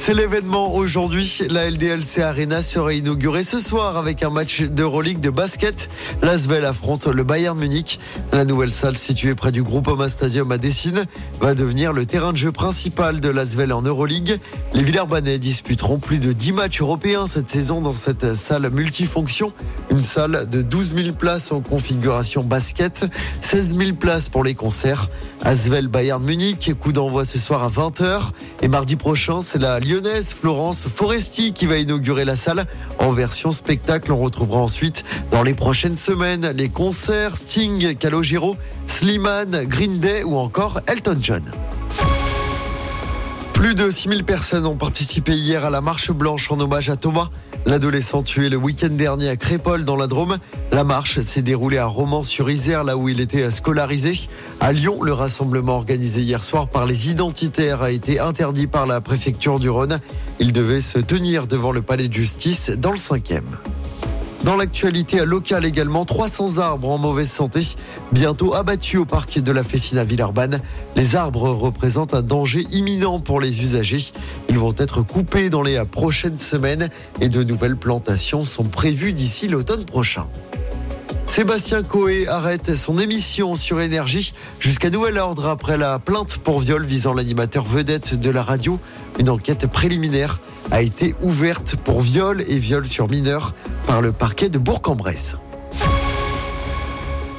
C'est l'événement aujourd'hui. La LDLC Arena sera inaugurée ce soir avec un match d'Euroleague de basket. L'Asvel affronte le Bayern Munich. La nouvelle salle située près du Groupama Stadium à Dessine va devenir le terrain de jeu principal de l'Asvel en Euroleague. Les Villers-Banais disputeront plus de 10 matchs européens cette saison dans cette salle multifonction. Une salle de 12 000 places en configuration basket, 16 000 places pour les concerts. Asvel Bayern Munich, coup d'envoi ce soir à 20h. Et mardi prochain, c'est la Florence Foresti qui va inaugurer la salle en version spectacle. On retrouvera ensuite dans les prochaines semaines les concerts Sting, Calogero, Slimane, Green Day ou encore Elton John. Plus de 6000 personnes ont participé hier à la marche blanche en hommage à Thomas. L'adolescent tué le week-end dernier à Crépole dans la Drôme. La marche s'est déroulée à Romans-sur-Isère, là où il était scolarisé. À Lyon, le rassemblement organisé hier soir par les identitaires a été interdit par la préfecture du Rhône. Il devait se tenir devant le palais de justice dans le 5e. Dans l'actualité locale également, 300 arbres en mauvaise santé, bientôt abattus au parc de la Fessine à Villeurbanne. Les arbres représentent un danger imminent pour les usagers. Ils vont être coupés dans les prochaines semaines et de nouvelles plantations sont prévues d'ici l'automne prochain. Sébastien Coé arrête son émission sur Énergie jusqu'à nouvel ordre après la plainte pour viol visant l'animateur vedette de la radio. Une enquête préliminaire a été ouverte pour viol et viol sur mineurs par le parquet de Bourg-en-Bresse.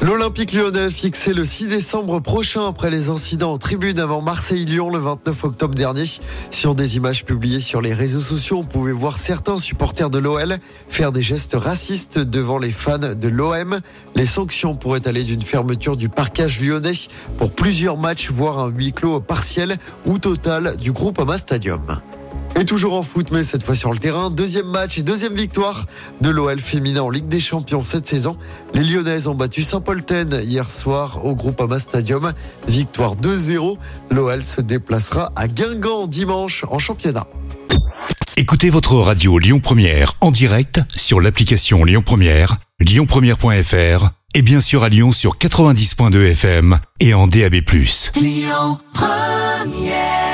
L'Olympique lyonnais fixé le 6 décembre prochain après les incidents en tribune avant Marseille-Lyon le 29 octobre dernier. Sur des images publiées sur les réseaux sociaux, on pouvait voir certains supporters de l'OL faire des gestes racistes devant les fans de l'OM. Les sanctions pourraient aller d'une fermeture du parcage lyonnais pour plusieurs matchs, voire un huis clos partiel ou total du groupe Ama Stadium. Et toujours en foot, mais cette fois sur le terrain. Deuxième match et deuxième victoire de l'OL féminin en Ligue des Champions cette saison. Les Lyonnaises ont battu Saint-Polten hier soir au Groupama Stadium. Victoire 2-0. L'OL se déplacera à Guingamp dimanche en championnat. Écoutez votre radio Lyon Première en direct sur l'application Lyon Première, lyonpremière.fr et bien sûr à Lyon sur 90.2 FM et en DAB+. Lyon Première